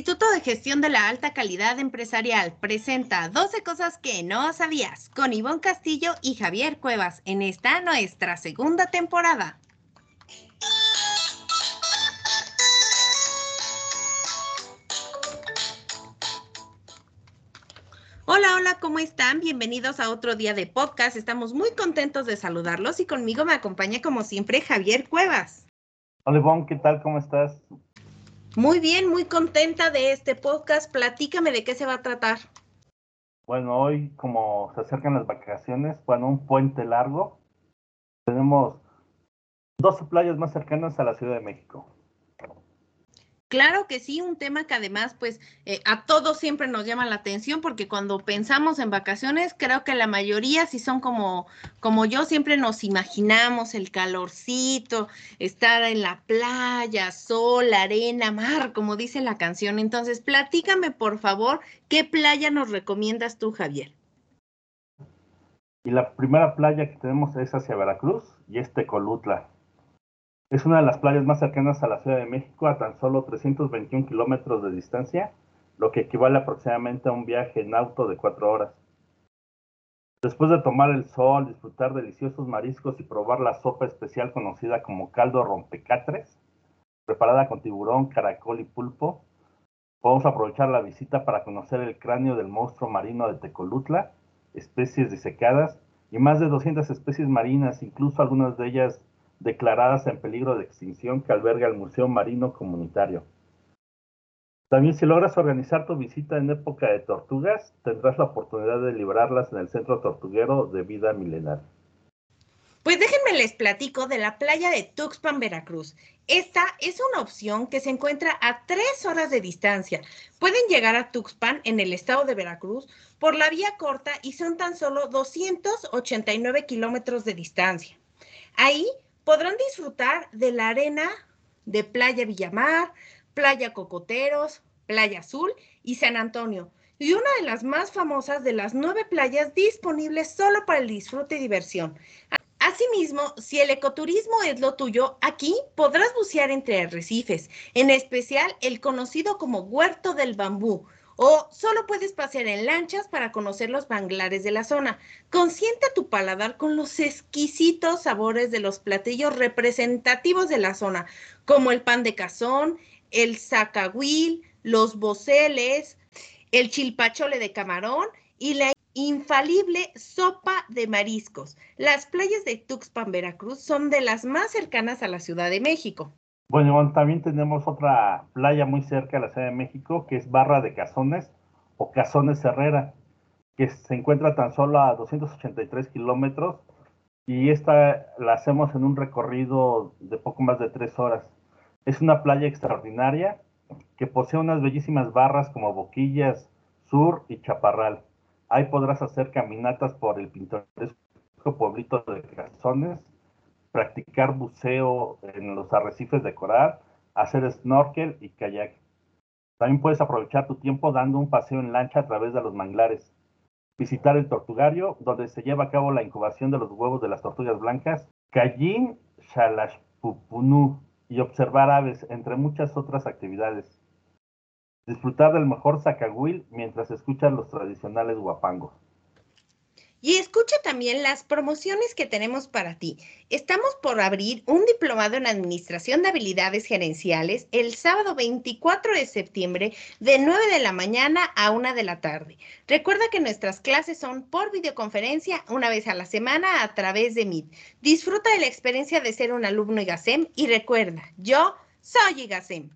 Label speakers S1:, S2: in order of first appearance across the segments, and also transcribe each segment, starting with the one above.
S1: Instituto de Gestión de la Alta Calidad Empresarial presenta 12 cosas que no sabías con Ivonne Castillo y Javier Cuevas en esta nuestra segunda temporada. Hola, hola, ¿cómo están? Bienvenidos a otro día de podcast. Estamos muy contentos de saludarlos y conmigo me acompaña como siempre Javier Cuevas.
S2: Hola Ivonne, ¿qué tal? ¿Cómo estás?
S1: Muy bien, muy contenta de este podcast. Platícame de qué se va a tratar.
S2: Bueno, hoy como se acercan las vacaciones, bueno, un puente largo, tenemos 12 playas más cercanas a la Ciudad de México.
S1: Claro que sí, un tema que además, pues, eh, a todos siempre nos llama la atención porque cuando pensamos en vacaciones, creo que la mayoría, si son como, como yo, siempre nos imaginamos el calorcito, estar en la playa, sol, arena, mar, como dice la canción. Entonces, platícame, por favor, ¿qué playa nos recomiendas tú, Javier?
S2: Y la primera playa que tenemos es hacia Veracruz y es Tecolutla. Es una de las playas más cercanas a la Ciudad de México a tan solo 321 kilómetros de distancia, lo que equivale aproximadamente a un viaje en auto de cuatro horas. Después de tomar el sol, disfrutar deliciosos mariscos y probar la sopa especial conocida como caldo rompecatres, preparada con tiburón, caracol y pulpo, podemos aprovechar la visita para conocer el cráneo del monstruo marino de Tecolutla, especies disecadas y más de 200 especies marinas, incluso algunas de ellas declaradas en peligro de extinción que alberga el Museo Marino Comunitario. También si logras organizar tu visita en época de tortugas, tendrás la oportunidad de librarlas en el Centro Tortuguero de Vida Milenaria.
S1: Pues déjenme les platico de la playa de Tuxpan, Veracruz. Esta es una opción que se encuentra a tres horas de distancia. Pueden llegar a Tuxpan en el estado de Veracruz por la vía corta y son tan solo 289 kilómetros de distancia. Ahí podrán disfrutar de la arena de Playa Villamar, Playa Cocoteros, Playa Azul y San Antonio, y una de las más famosas de las nueve playas disponibles solo para el disfrute y diversión. Asimismo, si el ecoturismo es lo tuyo, aquí podrás bucear entre arrecifes, en especial el conocido como Huerto del Bambú, o solo puedes pasear en lanchas para conocer los manglares de la zona. Consienta tu paladar con los exquisitos sabores de los platillos representativos de la zona, como el pan de cazón, el zacahuil, los boceles, el chilpachole de camarón y la infalible sopa de mariscos. Las playas de Tuxpan, Veracruz son de las más cercanas a la Ciudad de México.
S2: Bueno, también tenemos otra playa muy cerca de la Ciudad de México, que es Barra de Cazones o Cazones Herrera, que se encuentra tan solo a 283 kilómetros y esta la hacemos en un recorrido de poco más de tres horas. Es una playa extraordinaria que posee unas bellísimas barras como Boquillas, Sur y Chaparral. Ahí podrás hacer caminatas por el pintoresco pueblito de Cazones practicar buceo en los arrecifes de coral, hacer snorkel y kayak. También puedes aprovechar tu tiempo dando un paseo en lancha a través de los manglares, visitar el tortugario, donde se lleva a cabo la incubación de los huevos de las tortugas blancas, Callín Shalashpupunu, y observar aves, entre muchas otras actividades. Disfrutar del mejor zacahuil mientras escuchas los tradicionales guapangos.
S1: Y escucha también las promociones que tenemos para ti. Estamos por abrir un diplomado en Administración de Habilidades Gerenciales el sábado 24 de septiembre de 9 de la mañana a 1 de la tarde. Recuerda que nuestras clases son por videoconferencia una vez a la semana a través de Meet. Disfruta de la experiencia de ser un alumno IGASEM y recuerda, yo soy IGASEM.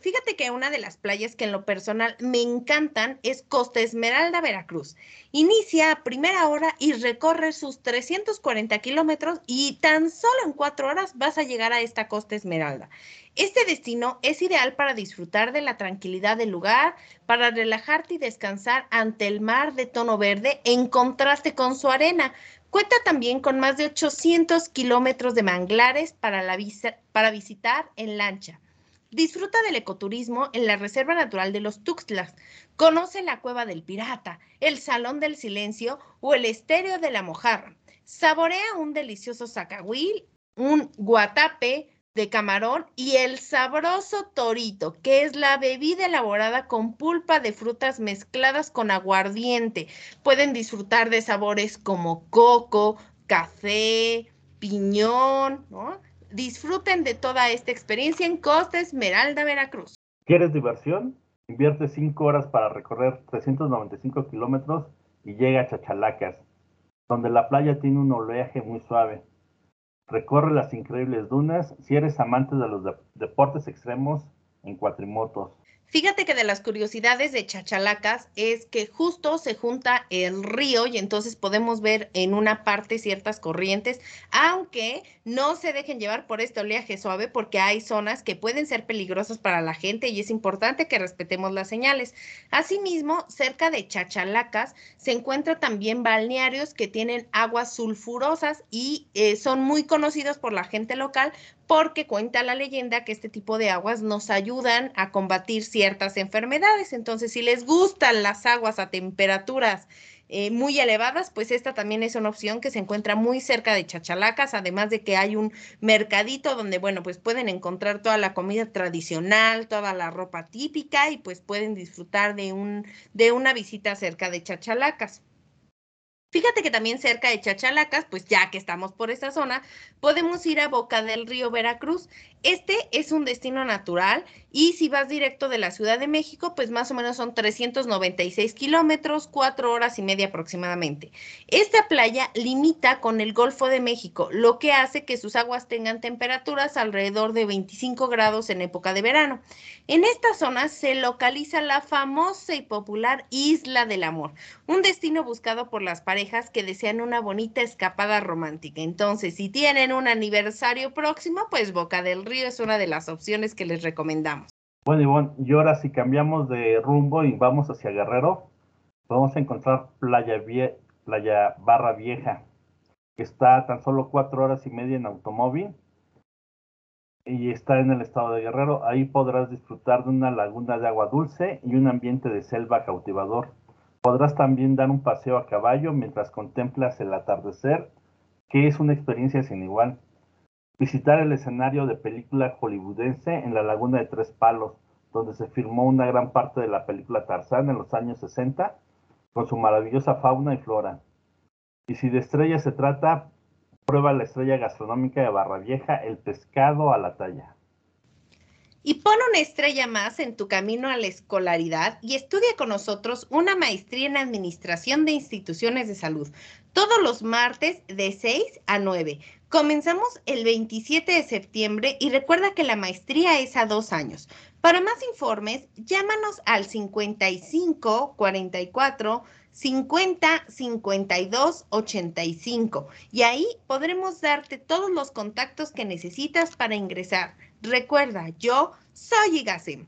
S1: Fíjate que una de las playas que en lo personal me encantan es Costa Esmeralda, Veracruz. Inicia a primera hora y recorre sus 340 kilómetros y tan solo en cuatro horas vas a llegar a esta Costa Esmeralda. Este destino es ideal para disfrutar de la tranquilidad del lugar, para relajarte y descansar ante el mar de tono verde en contraste con su arena. Cuenta también con más de 800 kilómetros de manglares para, para visitar en lancha. Disfruta del ecoturismo en la Reserva Natural de los Tuxtlas. Conoce la Cueva del Pirata, el Salón del Silencio o el Estéreo de la Mojarra. Saborea un delicioso zacahuil, un guatape, de camarón y el sabroso torito, que es la bebida elaborada con pulpa de frutas mezcladas con aguardiente. Pueden disfrutar de sabores como coco, café, piñón, ¿no? Disfruten de toda esta experiencia en Costa Esmeralda, Veracruz.
S2: ¿Quieres diversión? Invierte 5 horas para recorrer 395 kilómetros y llega a Chachalacas, donde la playa tiene un oleaje muy suave Recorre las increíbles dunas si eres amante de los deportes extremos en cuatrimotos.
S1: Fíjate que de las curiosidades de Chachalacas es que justo se junta el río y entonces podemos ver en una parte ciertas corrientes, aunque no se dejen llevar por este oleaje suave porque hay zonas que pueden ser peligrosas para la gente y es importante que respetemos las señales. Asimismo, cerca de Chachalacas se encuentran también balnearios que tienen aguas sulfurosas y eh, son muy conocidos por la gente local porque cuenta la leyenda que este tipo de aguas nos ayudan a combatir ciertas enfermedades. Entonces, si les gustan las aguas a temperaturas eh, muy elevadas, pues esta también es una opción que se encuentra muy cerca de Chachalacas, además de que hay un mercadito donde, bueno, pues pueden encontrar toda la comida tradicional, toda la ropa típica y pues pueden disfrutar de, un, de una visita cerca de Chachalacas. Fíjate que también cerca de Chachalacas, pues ya que estamos por esta zona, podemos ir a Boca del Río Veracruz. Este es un destino natural y si vas directo de la Ciudad de México, pues más o menos son 396 kilómetros, cuatro horas y media aproximadamente. Esta playa limita con el Golfo de México, lo que hace que sus aguas tengan temperaturas alrededor de 25 grados en época de verano. En esta zona se localiza la famosa y popular Isla del Amor, un destino buscado por las parejas que desean una bonita escapada romántica. Entonces, si tienen un aniversario próximo, pues Boca del Río es una de las opciones que les recomendamos.
S2: Bueno, Ivonne, y ahora si cambiamos de rumbo y vamos hacia Guerrero, vamos a encontrar Playa, Playa Barra Vieja, que está tan solo cuatro horas y media en automóvil y está en el estado de Guerrero. Ahí podrás disfrutar de una laguna de agua dulce y un ambiente de selva cautivador. Podrás también dar un paseo a caballo mientras contemplas el atardecer, que es una experiencia sin igual visitar el escenario de película hollywoodense en la Laguna de Tres Palos, donde se filmó una gran parte de la película Tarzán en los años 60, con su maravillosa fauna y flora. Y si de estrella se trata, prueba la estrella gastronómica de Barra Vieja, el pescado a la talla.
S1: Y pon una estrella más en tu camino a la escolaridad y estudia con nosotros una maestría en Administración de Instituciones de Salud, todos los martes de 6 a 9 Comenzamos el 27 de septiembre y recuerda que la maestría es a dos años. Para más informes, llámanos al 55 44 50 52 85 y ahí podremos darte todos los contactos que necesitas para ingresar. Recuerda, yo soy Igasim.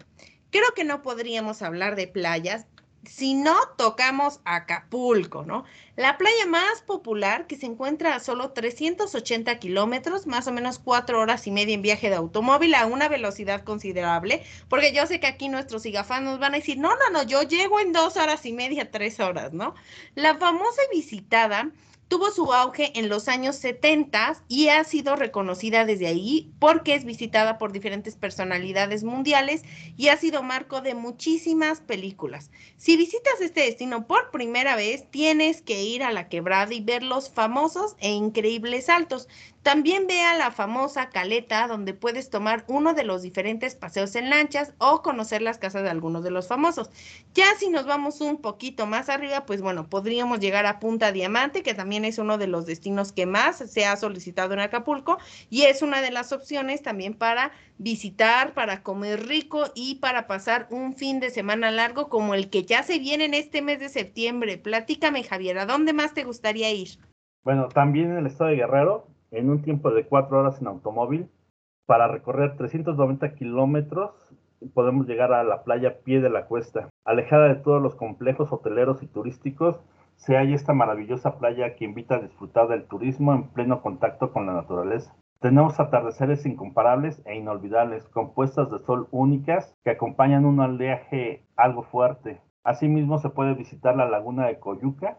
S1: Creo que no podríamos hablar de playas si no tocamos Acapulco, ¿no? La playa más popular que se encuentra a solo 380 kilómetros, más o menos cuatro horas y media en viaje de automóvil a una velocidad considerable, porque yo sé que aquí nuestros nos van a decir, no, no, no, yo llego en dos horas y media, tres horas, ¿no? La famosa visitada tuvo su auge en los años 70 y ha sido reconocida desde ahí porque es visitada por diferentes personalidades mundiales y ha sido marco de muchísimas películas. Si visitas este destino por primera vez, tienes que ir a la quebrada y ver los famosos e increíbles saltos. También ve a la famosa caleta donde puedes tomar uno de los diferentes paseos en lanchas o conocer las casas de algunos de los famosos. Ya si nos vamos un poquito más arriba, pues bueno, podríamos llegar a Punta Diamante, que también es uno de los destinos que más se ha solicitado en Acapulco y es una de las opciones también para visitar, para comer rico y para pasar un fin de semana largo como el que ya se viene en este mes de septiembre. Platícame, Javier, ¿a dónde más te gustaría ir?
S2: Bueno, también en el estado de Guerrero en un tiempo de cuatro horas en automóvil. Para recorrer 390 kilómetros podemos llegar a la playa Pie de la Cuesta. Alejada de todos los complejos hoteleros y turísticos, se halla esta maravillosa playa que invita a disfrutar del turismo en pleno contacto con la naturaleza. Tenemos atardeceres incomparables e inolvidables, compuestas de sol únicas que acompañan un oleaje algo fuerte. Asimismo se puede visitar la laguna de Coyuca,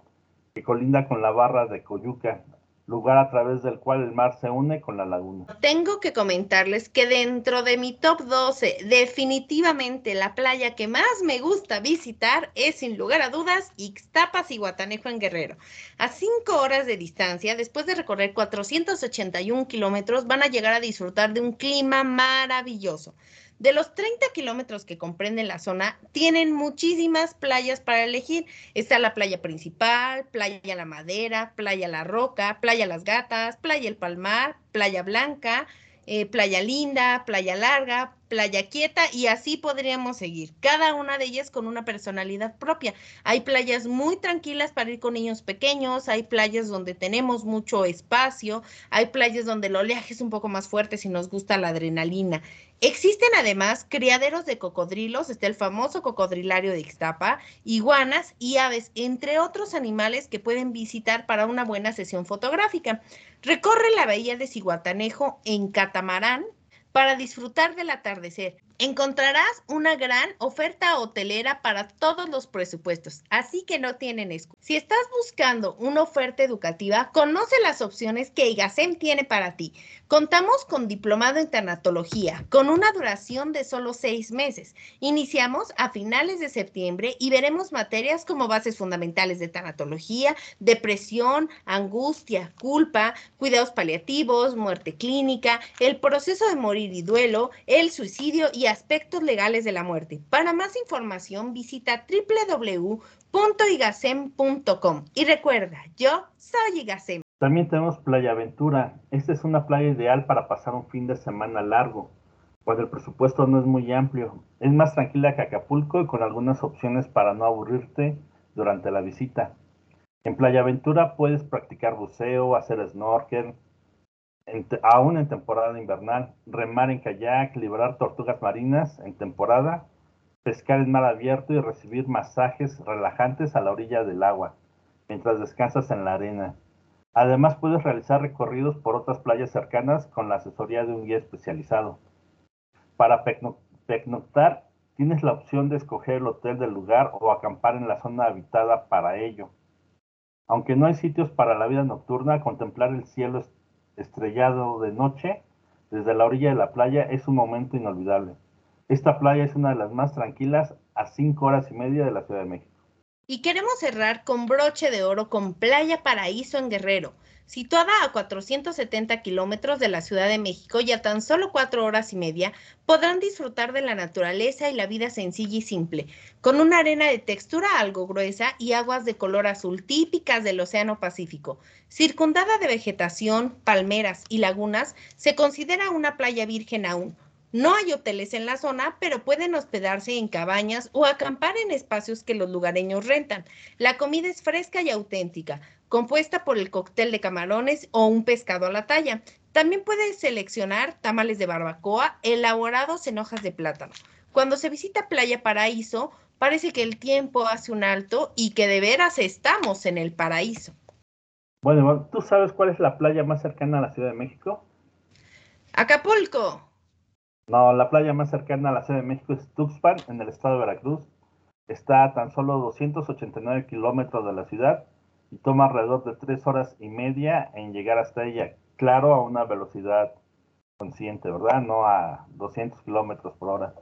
S2: que colinda con la barra de Coyuca, lugar a través del cual el mar se une con la laguna.
S1: Tengo que comentarles que dentro de mi top 12, definitivamente la playa que más me gusta visitar es sin lugar a dudas Ixtapas y Guatanejo en Guerrero. A cinco horas de distancia, después de recorrer 481 kilómetros, van a llegar a disfrutar de un clima maravilloso. De los 30 kilómetros que comprenden la zona, tienen muchísimas playas para elegir. Está la playa principal, playa La Madera, playa La Roca, playa Las Gatas, playa El Palmar, playa Blanca, eh, playa Linda, playa Larga, playa quieta y así podríamos seguir. Cada una de ellas con una personalidad propia. Hay playas muy tranquilas para ir con niños pequeños, hay playas donde tenemos mucho espacio, hay playas donde el oleaje es un poco más fuerte si nos gusta la adrenalina. Existen además criaderos de cocodrilos, está el famoso cocodrilario de Ixtapa, iguanas y aves, entre otros animales que pueden visitar para una buena sesión fotográfica. Recorre la bahía de Ciguatanejo en catamarán para disfrutar del atardecer. Encontrarás una gran oferta hotelera para todos los presupuestos, así que no tienen excusa. Si estás buscando una oferta educativa, conoce las opciones que IGASEM tiene para ti. Contamos con diplomado en tanatología, con una duración de solo seis meses. Iniciamos a finales de septiembre y veremos materias como bases fundamentales de tanatología, depresión, angustia, culpa, cuidados paliativos, muerte clínica, el proceso de morir y duelo, el suicidio y aspectos legales de la muerte. Para más información visita www.igasem.com y recuerda, yo soy Igasem.
S2: También tenemos Playa Aventura. Esta es una playa ideal para pasar un fin de semana largo, cuando el presupuesto no es muy amplio. Es más tranquila que Acapulco y con algunas opciones para no aburrirte durante la visita. En Playa Aventura puedes practicar buceo, hacer snorkel, aún en temporada invernal, remar en kayak, liberar tortugas marinas en temporada, pescar en mar abierto y recibir masajes relajantes a la orilla del agua, mientras descansas en la arena. Además puedes realizar recorridos por otras playas cercanas con la asesoría de un guía especializado. Para pernoctar, tienes la opción de escoger el hotel del lugar o acampar en la zona habitada para ello. Aunque no hay sitios para la vida nocturna, contemplar el cielo estrellado de noche desde la orilla de la playa es un momento inolvidable. Esta playa es una de las más tranquilas a cinco horas y media de la Ciudad de México.
S1: Y queremos cerrar con broche de oro con Playa Paraíso en Guerrero, situada a 470 kilómetros de la Ciudad de México y a tan solo cuatro horas y media, podrán disfrutar de la naturaleza y la vida sencilla y simple, con una arena de textura algo gruesa y aguas de color azul típicas del Océano Pacífico. Circundada de vegetación, palmeras y lagunas, se considera una playa virgen aún no hay hoteles en la zona, pero pueden hospedarse en cabañas o acampar en espacios que los lugareños rentan. La comida es fresca y auténtica, compuesta por el cóctel de camarones o un pescado a la talla. También puedes seleccionar tamales de barbacoa elaborados en hojas de plátano. Cuando se visita Playa Paraíso, parece que el tiempo hace un alto y que de veras estamos en el paraíso.
S2: Bueno, ¿tú sabes cuál es la playa más cercana a la Ciudad de México?
S1: Acapulco.
S2: No, la playa más cercana a la Ciudad de México es Tuxpan, en el estado de Veracruz. Está a tan solo 289 kilómetros de la ciudad y toma alrededor de tres horas y media en llegar hasta ella. Claro, a una velocidad consciente, ¿verdad? No a 200 kilómetros por hora.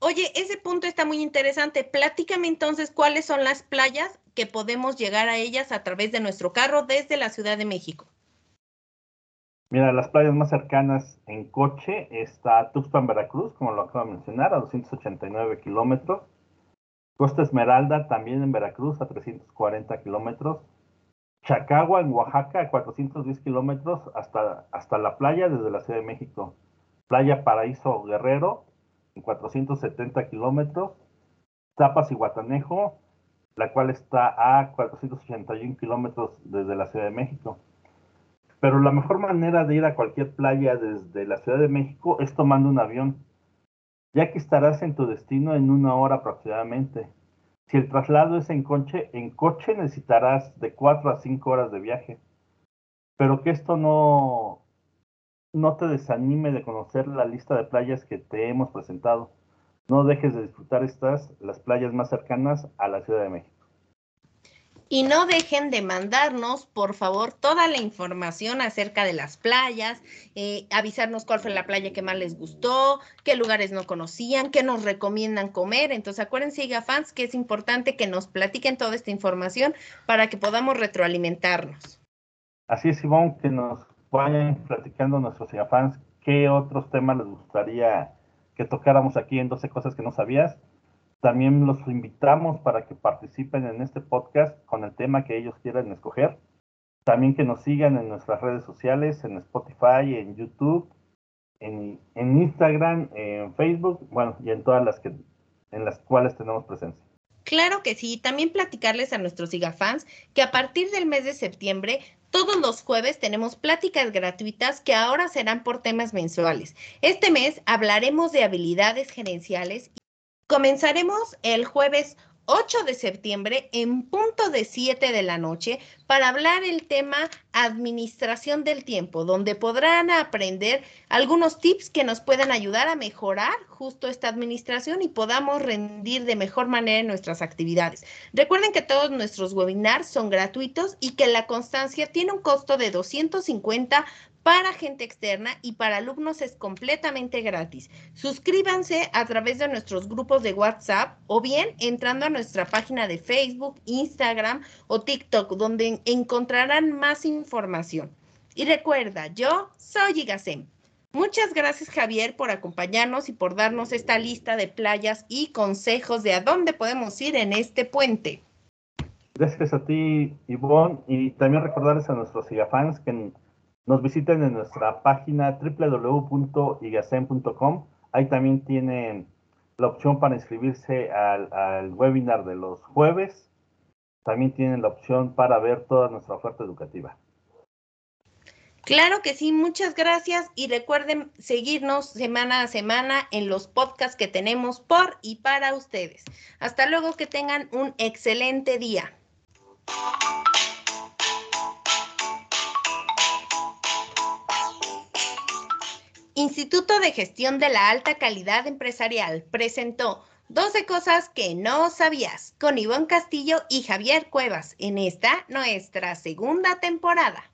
S1: Oye, ese punto está muy interesante. Platícame entonces cuáles son las playas que podemos llegar a ellas a través de nuestro carro desde la Ciudad de México.
S2: Mira, las playas más cercanas en coche está Tuxpan, Veracruz, como lo acabo de mencionar, a 289 kilómetros. Costa Esmeralda, también en Veracruz, a 340 kilómetros. Chacagua, en Oaxaca, a 410 kilómetros hasta, hasta la playa desde la Ciudad de México. Playa Paraíso Guerrero, en 470 kilómetros. Tapas y Guatanejo, la cual está a 481 kilómetros desde la Ciudad de México. Pero la mejor manera de ir a cualquier playa desde la Ciudad de México es tomando un avión, ya que estarás en tu destino en una hora aproximadamente. Si el traslado es en coche, en coche necesitarás de cuatro a cinco horas de viaje. Pero que esto no, no te desanime de conocer la lista de playas que te hemos presentado. No dejes de disfrutar estas, las playas más cercanas a la Ciudad de México.
S1: Y no dejen de mandarnos, por favor, toda la información acerca de las playas, eh, avisarnos cuál fue la playa que más les gustó, qué lugares no conocían, qué nos recomiendan comer. Entonces, acuérdense, fans, que es importante que nos platiquen toda esta información para que podamos retroalimentarnos.
S2: Así es, Ivonne, que nos vayan platicando nuestros fans qué otros temas les gustaría que tocáramos aquí en 12 cosas que no sabías también los invitamos para que participen en este podcast con el tema que ellos quieran escoger. También que nos sigan en nuestras redes sociales, en Spotify, en YouTube, en, Instagram, en Facebook, bueno, y en todas las que en las cuales tenemos presencia.
S1: Claro que sí, también platicarles a nuestros fans que a partir del mes de septiembre todos los jueves tenemos pláticas gratuitas que ahora serán por temas mensuales. Este mes hablaremos de habilidades gerenciales Comenzaremos el jueves 8 de septiembre en punto de 7 de la noche para hablar el tema administración del tiempo, donde podrán aprender algunos tips que nos puedan ayudar a mejorar justo esta administración y podamos rendir de mejor manera en nuestras actividades. Recuerden que todos nuestros webinars son gratuitos y que la constancia tiene un costo de 250 para gente externa y para alumnos es completamente gratis. Suscríbanse a través de nuestros grupos de WhatsApp o bien entrando a nuestra página de Facebook, Instagram o TikTok, donde encontrarán más información. Y recuerda, yo soy Igasem. Muchas gracias Javier por acompañarnos y por darnos esta lista de playas y consejos de a dónde podemos ir en este puente.
S2: Gracias a ti, Ivonne, y también recordarles a nuestros fans que nos visiten en nuestra página www.igasen.com. Ahí también tienen la opción para inscribirse al, webinar de los jueves. También tienen la opción para ver toda nuestra oferta educativa.
S1: Claro que sí, muchas gracias y recuerden seguirnos semana a semana en los podcasts que tenemos por y para ustedes. Hasta luego, que tengan un excelente día. Instituto de Gestión de la Alta Calidad Empresarial presentó 12 cosas que no sabías con Ivonne Castillo y Javier Cuevas en esta nuestra segunda temporada.